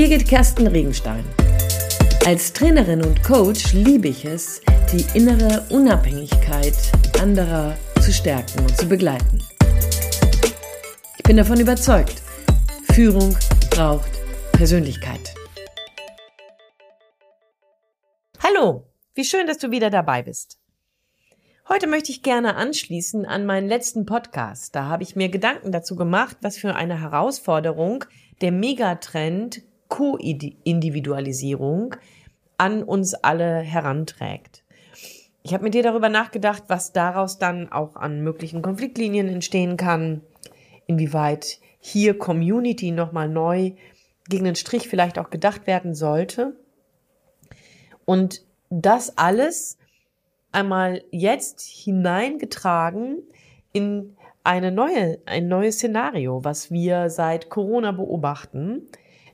Birgit Kersten Regenstein. Als Trainerin und Coach liebe ich es, die innere Unabhängigkeit anderer zu stärken und zu begleiten. Ich bin davon überzeugt, Führung braucht Persönlichkeit. Hallo, wie schön, dass du wieder dabei bist. Heute möchte ich gerne anschließen an meinen letzten Podcast. Da habe ich mir Gedanken dazu gemacht, was für eine Herausforderung der Megatrend Co-Individualisierung an uns alle heranträgt. Ich habe mit dir darüber nachgedacht, was daraus dann auch an möglichen Konfliktlinien entstehen kann, inwieweit hier Community nochmal neu gegen den Strich vielleicht auch gedacht werden sollte. Und das alles einmal jetzt hineingetragen in eine neue, ein neues Szenario, was wir seit Corona beobachten,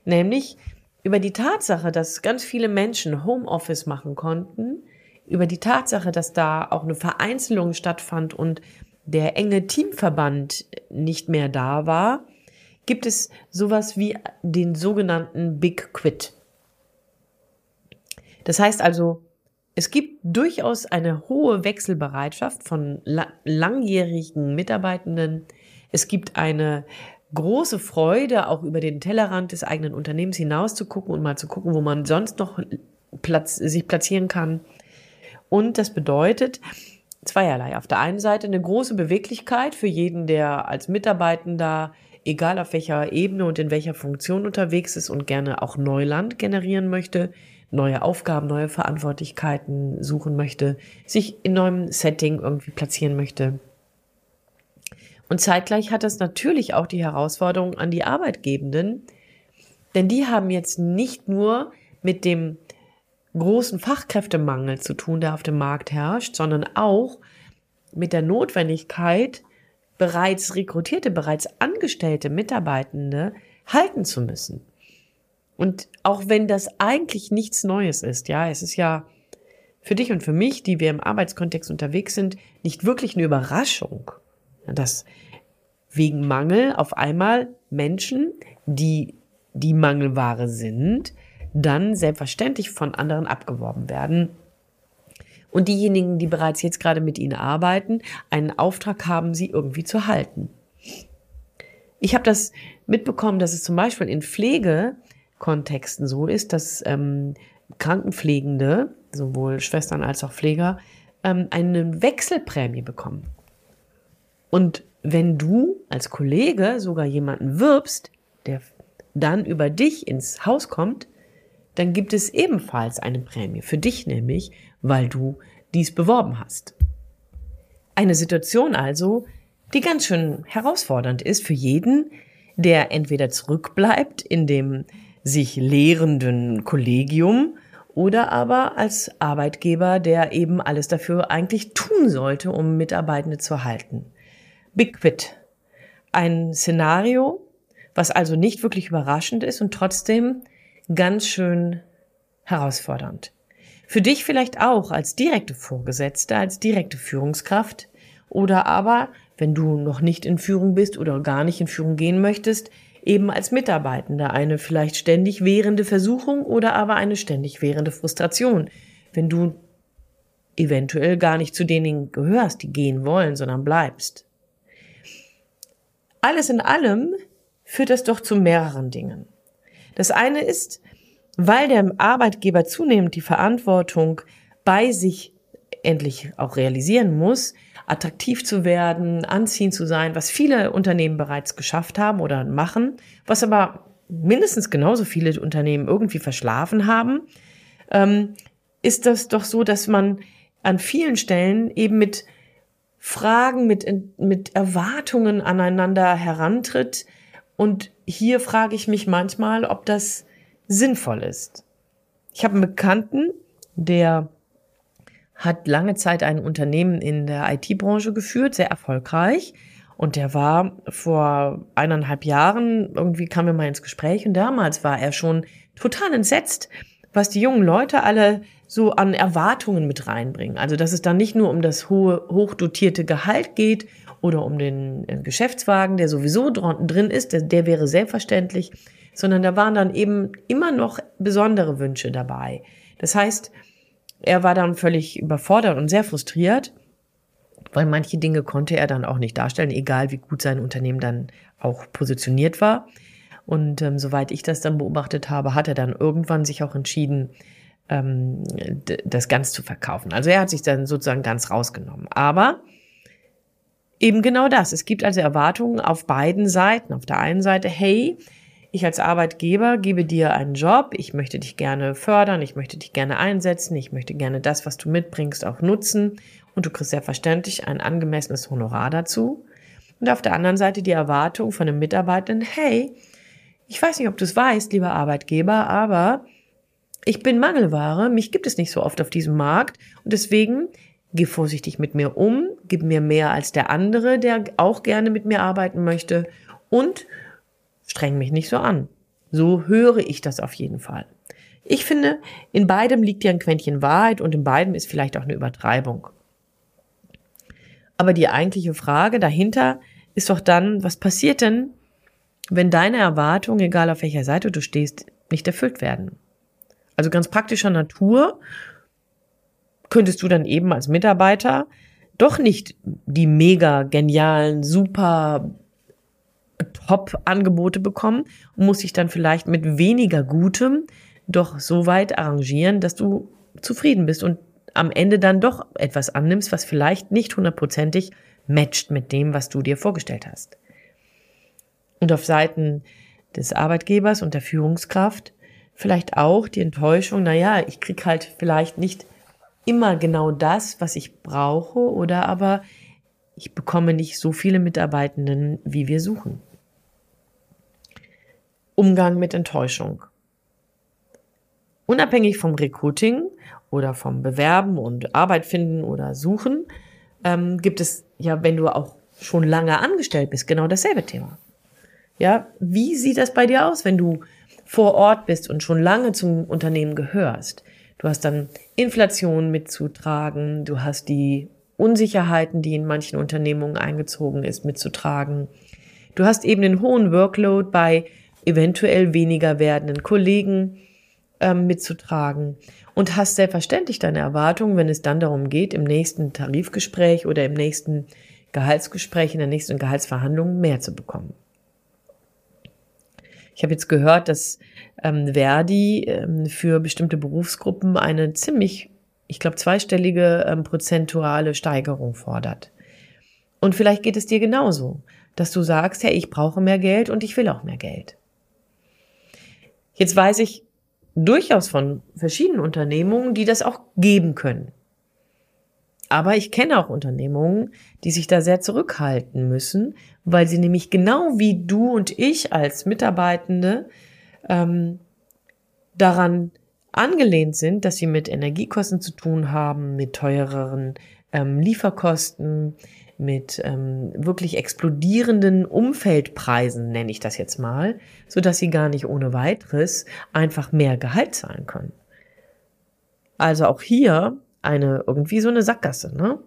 nämlich über die Tatsache, dass ganz viele Menschen Homeoffice machen konnten, über die Tatsache, dass da auch eine Vereinzelung stattfand und der enge Teamverband nicht mehr da war, gibt es sowas wie den sogenannten Big Quit. Das heißt also, es gibt durchaus eine hohe Wechselbereitschaft von langjährigen Mitarbeitenden. Es gibt eine große Freude, auch über den Tellerrand des eigenen Unternehmens hinaus zu gucken und mal zu gucken, wo man sonst noch Platz, sich platzieren kann. Und das bedeutet zweierlei. Auf der einen Seite eine große Beweglichkeit für jeden, der als Mitarbeitender, egal auf welcher Ebene und in welcher Funktion unterwegs ist und gerne auch Neuland generieren möchte, neue Aufgaben, neue Verantwortlichkeiten suchen möchte, sich in neuem Setting irgendwie platzieren möchte. Und zeitgleich hat das natürlich auch die Herausforderung an die Arbeitgebenden, denn die haben jetzt nicht nur mit dem großen Fachkräftemangel zu tun, der auf dem Markt herrscht, sondern auch mit der Notwendigkeit, bereits rekrutierte, bereits angestellte Mitarbeitende halten zu müssen. Und auch wenn das eigentlich nichts Neues ist, ja, es ist ja für dich und für mich, die wir im Arbeitskontext unterwegs sind, nicht wirklich eine Überraschung, dass wegen Mangel auf einmal Menschen, die die Mangelware sind, dann selbstverständlich von anderen abgeworben werden. Und diejenigen, die bereits jetzt gerade mit ihnen arbeiten, einen Auftrag haben, sie irgendwie zu halten. Ich habe das mitbekommen, dass es zum Beispiel in Pflege Kontexten so ist, dass ähm, Krankenpflegende, sowohl Schwestern als auch Pfleger, ähm, eine Wechselprämie bekommen. Und wenn du als Kollege sogar jemanden wirbst, der dann über dich ins Haus kommt, dann gibt es ebenfalls eine Prämie für dich nämlich, weil du dies beworben hast. Eine Situation also, die ganz schön herausfordernd ist für jeden, der entweder zurückbleibt in dem sich lehrenden Kollegium oder aber als Arbeitgeber, der eben alles dafür eigentlich tun sollte, um Mitarbeitende zu halten. Big Quit. Ein Szenario, was also nicht wirklich überraschend ist und trotzdem ganz schön herausfordernd. Für dich vielleicht auch als direkte Vorgesetzte, als direkte Führungskraft oder aber, wenn du noch nicht in Führung bist oder gar nicht in Führung gehen möchtest, eben als Mitarbeitender eine vielleicht ständig währende Versuchung oder aber eine ständig währende Frustration, wenn du eventuell gar nicht zu denen gehörst, die gehen wollen, sondern bleibst. Alles in allem führt das doch zu mehreren Dingen. Das eine ist, weil der Arbeitgeber zunehmend die Verantwortung bei sich endlich auch realisieren muss, attraktiv zu werden, anziehend zu sein, was viele Unternehmen bereits geschafft haben oder machen, was aber mindestens genauso viele Unternehmen irgendwie verschlafen haben, ähm, ist das doch so, dass man an vielen Stellen eben mit Fragen, mit, mit Erwartungen aneinander herantritt. Und hier frage ich mich manchmal, ob das sinnvoll ist. Ich habe einen Bekannten, der hat lange Zeit ein Unternehmen in der IT-Branche geführt, sehr erfolgreich. Und der war vor eineinhalb Jahren, irgendwie kamen wir mal ins Gespräch und damals war er schon total entsetzt, was die jungen Leute alle so an Erwartungen mit reinbringen. Also, dass es dann nicht nur um das hohe, hochdotierte Gehalt geht oder um den äh, Geschäftswagen, der sowieso drin ist, der, der wäre selbstverständlich, sondern da waren dann eben immer noch besondere Wünsche dabei. Das heißt, er war dann völlig überfordert und sehr frustriert, weil manche Dinge konnte er dann auch nicht darstellen, egal wie gut sein Unternehmen dann auch positioniert war. Und ähm, soweit ich das dann beobachtet habe, hat er dann irgendwann sich auch entschieden, ähm, das ganz zu verkaufen. Also er hat sich dann sozusagen ganz rausgenommen. Aber eben genau das. Es gibt also Erwartungen auf beiden Seiten. Auf der einen Seite, hey, ich als Arbeitgeber gebe dir einen Job, ich möchte dich gerne fördern, ich möchte dich gerne einsetzen, ich möchte gerne das, was du mitbringst, auch nutzen und du kriegst selbstverständlich ein angemessenes Honorar dazu. Und auf der anderen Seite die Erwartung von einem Mitarbeitenden, hey, ich weiß nicht, ob du es weißt, lieber Arbeitgeber, aber ich bin Mangelware, mich gibt es nicht so oft auf diesem Markt und deswegen geh vorsichtig mit mir um, gib mir mehr als der andere, der auch gerne mit mir arbeiten möchte und streng mich nicht so an. So höre ich das auf jeden Fall. Ich finde, in beidem liegt ja ein Quäntchen Wahrheit und in beidem ist vielleicht auch eine Übertreibung. Aber die eigentliche Frage dahinter ist doch dann, was passiert denn, wenn deine Erwartungen, egal auf welcher Seite du stehst, nicht erfüllt werden? Also ganz praktischer Natur könntest du dann eben als Mitarbeiter doch nicht die mega genialen, super Top-Angebote bekommen und musst dich dann vielleicht mit weniger Gutem doch so weit arrangieren, dass du zufrieden bist und am Ende dann doch etwas annimmst, was vielleicht nicht hundertprozentig matcht mit dem, was du dir vorgestellt hast. Und auf Seiten des Arbeitgebers und der Führungskraft vielleicht auch die Enttäuschung, naja, ich krieg halt vielleicht nicht immer genau das, was ich brauche, oder aber ich bekomme nicht so viele Mitarbeitenden, wie wir suchen. Umgang mit Enttäuschung. Unabhängig vom Recruiting oder vom Bewerben und Arbeit finden oder suchen, ähm, gibt es ja, wenn du auch schon lange angestellt bist, genau dasselbe Thema. Ja, wie sieht das bei dir aus, wenn du vor Ort bist und schon lange zum Unternehmen gehörst? Du hast dann Inflation mitzutragen, du hast die Unsicherheiten, die in manchen Unternehmungen eingezogen ist, mitzutragen. Du hast eben den hohen Workload bei eventuell weniger werdenden Kollegen ähm, mitzutragen und hast selbstverständlich deine Erwartungen, wenn es dann darum geht, im nächsten Tarifgespräch oder im nächsten Gehaltsgespräch, in der nächsten Gehaltsverhandlung mehr zu bekommen. Ich habe jetzt gehört, dass ähm, Verdi ähm, für bestimmte Berufsgruppen eine ziemlich, ich glaube, zweistellige ähm, prozentuale Steigerung fordert. Und vielleicht geht es dir genauso, dass du sagst, hey, ich brauche mehr Geld und ich will auch mehr Geld. Jetzt weiß ich, durchaus von verschiedenen Unternehmungen, die das auch geben können. Aber ich kenne auch Unternehmungen, die sich da sehr zurückhalten müssen, weil sie nämlich genau wie du und ich als Mitarbeitende ähm, daran angelehnt sind, dass sie mit Energiekosten zu tun haben, mit teureren ähm, Lieferkosten, mit ähm, wirklich explodierenden Umfeldpreisen, nenne ich das jetzt mal, so dass sie gar nicht ohne weiteres einfach mehr Gehalt zahlen können. Also auch hier eine irgendwie so eine Sackgasse, ne?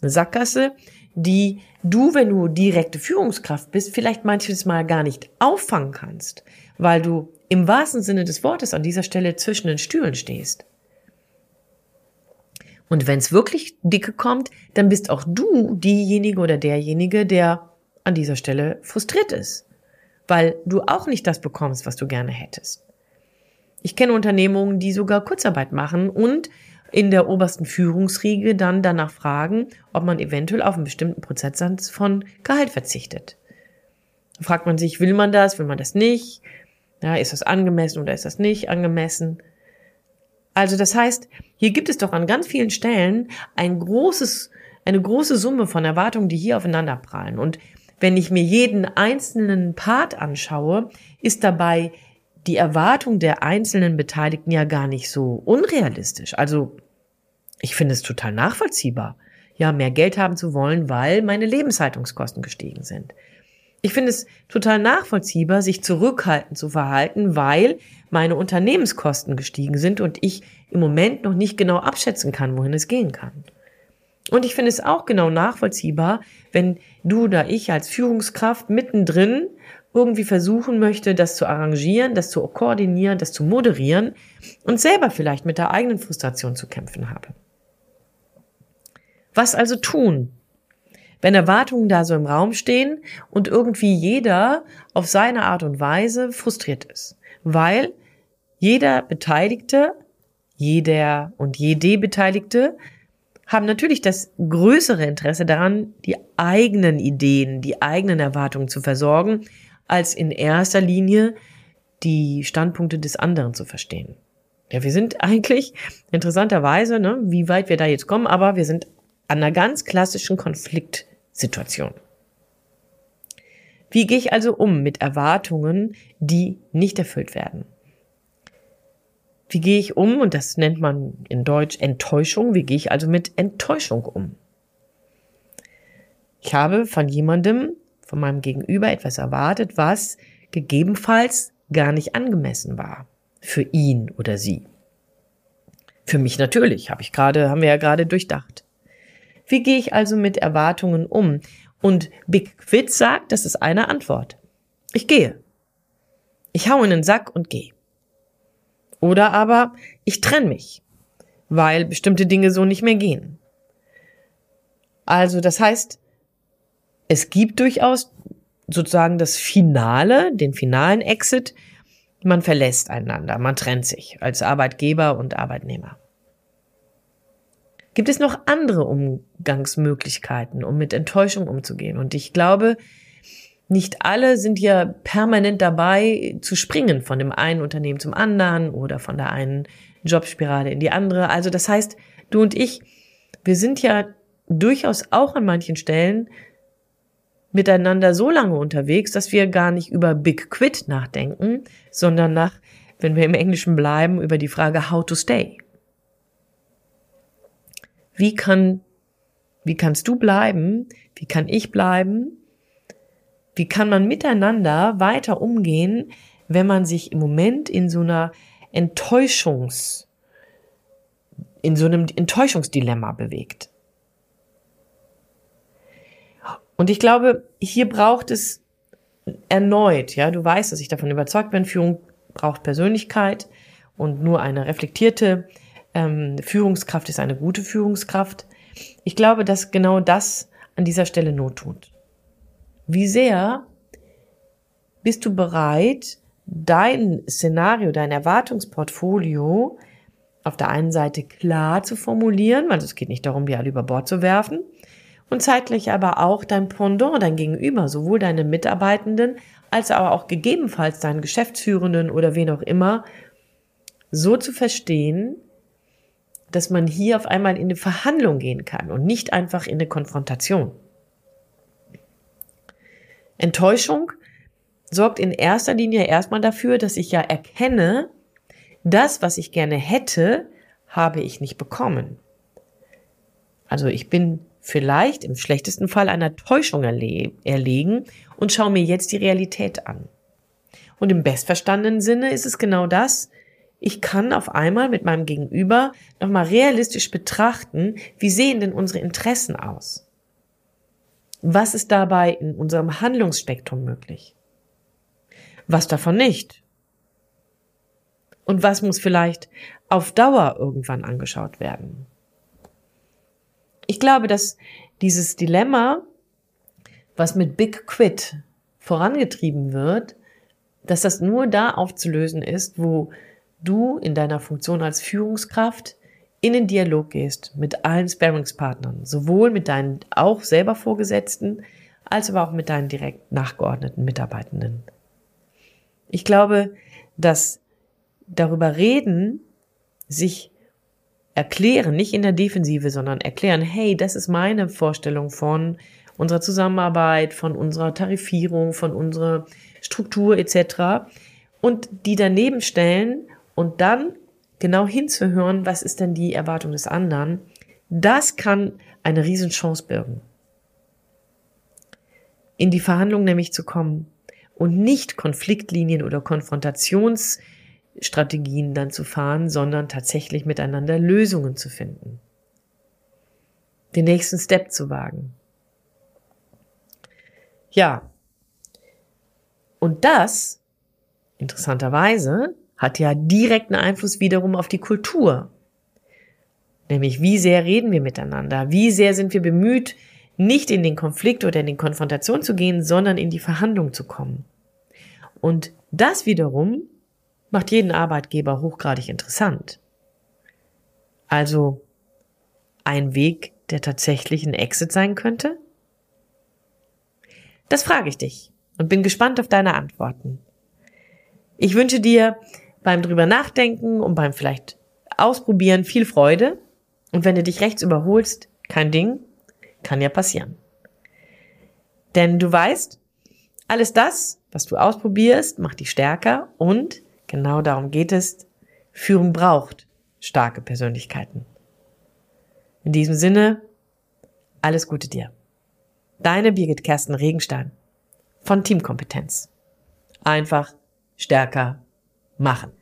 Eine Sackgasse, die du, wenn du direkte Führungskraft bist, vielleicht manches Mal gar nicht auffangen kannst, weil du im wahrsten Sinne des Wortes an dieser Stelle zwischen den Stühlen stehst. Und wenn es wirklich dicke kommt, dann bist auch du diejenige oder derjenige, der an dieser Stelle frustriert ist, weil du auch nicht das bekommst, was du gerne hättest. Ich kenne Unternehmungen, die sogar Kurzarbeit machen und in der obersten Führungsriege dann danach fragen, ob man eventuell auf einen bestimmten Prozentsatz von Gehalt verzichtet. Da fragt man sich, will man das, will man das nicht? Ja, ist das angemessen oder ist das nicht angemessen? Also das heißt, hier gibt es doch an ganz vielen Stellen ein großes, eine große Summe von Erwartungen, die hier aufeinander prallen. Und wenn ich mir jeden einzelnen Part anschaue, ist dabei die Erwartung der einzelnen Beteiligten ja gar nicht so unrealistisch. Also ich finde es total nachvollziehbar, ja, mehr Geld haben zu wollen, weil meine Lebenshaltungskosten gestiegen sind. Ich finde es total nachvollziehbar, sich zurückhaltend zu verhalten, weil meine Unternehmenskosten gestiegen sind und ich im Moment noch nicht genau abschätzen kann, wohin es gehen kann. Und ich finde es auch genau nachvollziehbar, wenn du oder ich als Führungskraft mittendrin irgendwie versuchen möchte, das zu arrangieren, das zu koordinieren, das zu moderieren und selber vielleicht mit der eigenen Frustration zu kämpfen habe. Was also tun, wenn Erwartungen da so im Raum stehen und irgendwie jeder auf seine Art und Weise frustriert ist? Weil jeder Beteiligte, jeder und jede Beteiligte haben natürlich das größere Interesse daran, die eigenen Ideen, die eigenen Erwartungen zu versorgen, als in erster Linie die Standpunkte des anderen zu verstehen. Ja, wir sind eigentlich interessanterweise, ne, wie weit wir da jetzt kommen, aber wir sind an einer ganz klassischen Konfliktsituation. Wie gehe ich also um mit Erwartungen, die nicht erfüllt werden? Wie gehe ich um? Und das nennt man in Deutsch Enttäuschung. Wie gehe ich also mit Enttäuschung um? Ich habe von jemandem, von meinem Gegenüber etwas erwartet, was gegebenenfalls gar nicht angemessen war. Für ihn oder sie. Für mich natürlich, habe ich gerade, haben wir ja gerade durchdacht. Wie gehe ich also mit Erwartungen um? Und Big Quit sagt, das ist eine Antwort. Ich gehe. Ich hau in den Sack und gehe. Oder aber ich trenne mich, weil bestimmte Dinge so nicht mehr gehen. Also das heißt, es gibt durchaus sozusagen das Finale, den finalen Exit. Man verlässt einander, man trennt sich als Arbeitgeber und Arbeitnehmer. Gibt es noch andere Umgangsmöglichkeiten, um mit Enttäuschung umzugehen? Und ich glaube, nicht alle sind ja permanent dabei zu springen von dem einen Unternehmen zum anderen oder von der einen Jobspirale in die andere. Also das heißt, du und ich, wir sind ja durchaus auch an manchen Stellen miteinander so lange unterwegs, dass wir gar nicht über Big Quit nachdenken, sondern nach, wenn wir im Englischen bleiben, über die Frage How to Stay. Wie kann, wie kannst du bleiben? Wie kann ich bleiben? Wie kann man miteinander weiter umgehen, wenn man sich im Moment in so einer Enttäuschungs, in so einem Enttäuschungsdilemma bewegt? Und ich glaube, hier braucht es erneut, ja, du weißt, dass ich davon überzeugt bin, Führung braucht Persönlichkeit und nur eine reflektierte ähm, Führungskraft ist eine gute Führungskraft. Ich glaube, dass genau das an dieser Stelle Not tut. Wie sehr bist du bereit, dein Szenario, dein Erwartungsportfolio auf der einen Seite klar zu formulieren, weil es geht nicht darum, die alle über Bord zu werfen, und zeitlich aber auch dein Pendant, dein Gegenüber, sowohl deine Mitarbeitenden als aber auch gegebenenfalls deinen Geschäftsführenden oder wen auch immer, so zu verstehen, dass man hier auf einmal in eine Verhandlung gehen kann und nicht einfach in eine Konfrontation. Enttäuschung sorgt in erster Linie erstmal dafür, dass ich ja erkenne, das, was ich gerne hätte, habe ich nicht bekommen. Also ich bin vielleicht im schlechtesten Fall einer Täuschung erle erlegen und schaue mir jetzt die Realität an. Und im bestverstandenen Sinne ist es genau das, ich kann auf einmal mit meinem Gegenüber nochmal realistisch betrachten, wie sehen denn unsere Interessen aus? Was ist dabei in unserem Handlungsspektrum möglich? Was davon nicht? Und was muss vielleicht auf Dauer irgendwann angeschaut werden? Ich glaube, dass dieses Dilemma, was mit Big Quit vorangetrieben wird, dass das nur da aufzulösen ist, wo du in deiner Funktion als Führungskraft in den Dialog gehst mit allen Sparringspartnern, sowohl mit deinen auch selber Vorgesetzten, als aber auch mit deinen direkt nachgeordneten Mitarbeitenden. Ich glaube, dass darüber reden, sich erklären, nicht in der Defensive, sondern erklären, hey, das ist meine Vorstellung von unserer Zusammenarbeit, von unserer Tarifierung, von unserer Struktur etc. Und die daneben stellen und dann genau hinzuhören, was ist denn die Erwartung des anderen, das kann eine Riesenchance birgen. In die Verhandlung nämlich zu kommen und nicht Konfliktlinien oder Konfrontationsstrategien dann zu fahren, sondern tatsächlich miteinander Lösungen zu finden. Den nächsten Step zu wagen. Ja, Und das, interessanterweise, hat ja direkten Einfluss wiederum auf die Kultur. Nämlich, wie sehr reden wir miteinander? Wie sehr sind wir bemüht, nicht in den Konflikt oder in die Konfrontation zu gehen, sondern in die Verhandlung zu kommen? Und das wiederum macht jeden Arbeitgeber hochgradig interessant. Also ein Weg, der tatsächlich ein Exit sein könnte? Das frage ich dich und bin gespannt auf deine Antworten. Ich wünsche dir beim drüber nachdenken und beim vielleicht ausprobieren viel Freude. Und wenn du dich rechts überholst, kein Ding, kann ja passieren. Denn du weißt, alles das, was du ausprobierst, macht dich stärker und genau darum geht es. Führung braucht starke Persönlichkeiten. In diesem Sinne, alles Gute dir. Deine Birgit Kersten Regenstein von Teamkompetenz. Einfach stärker machen.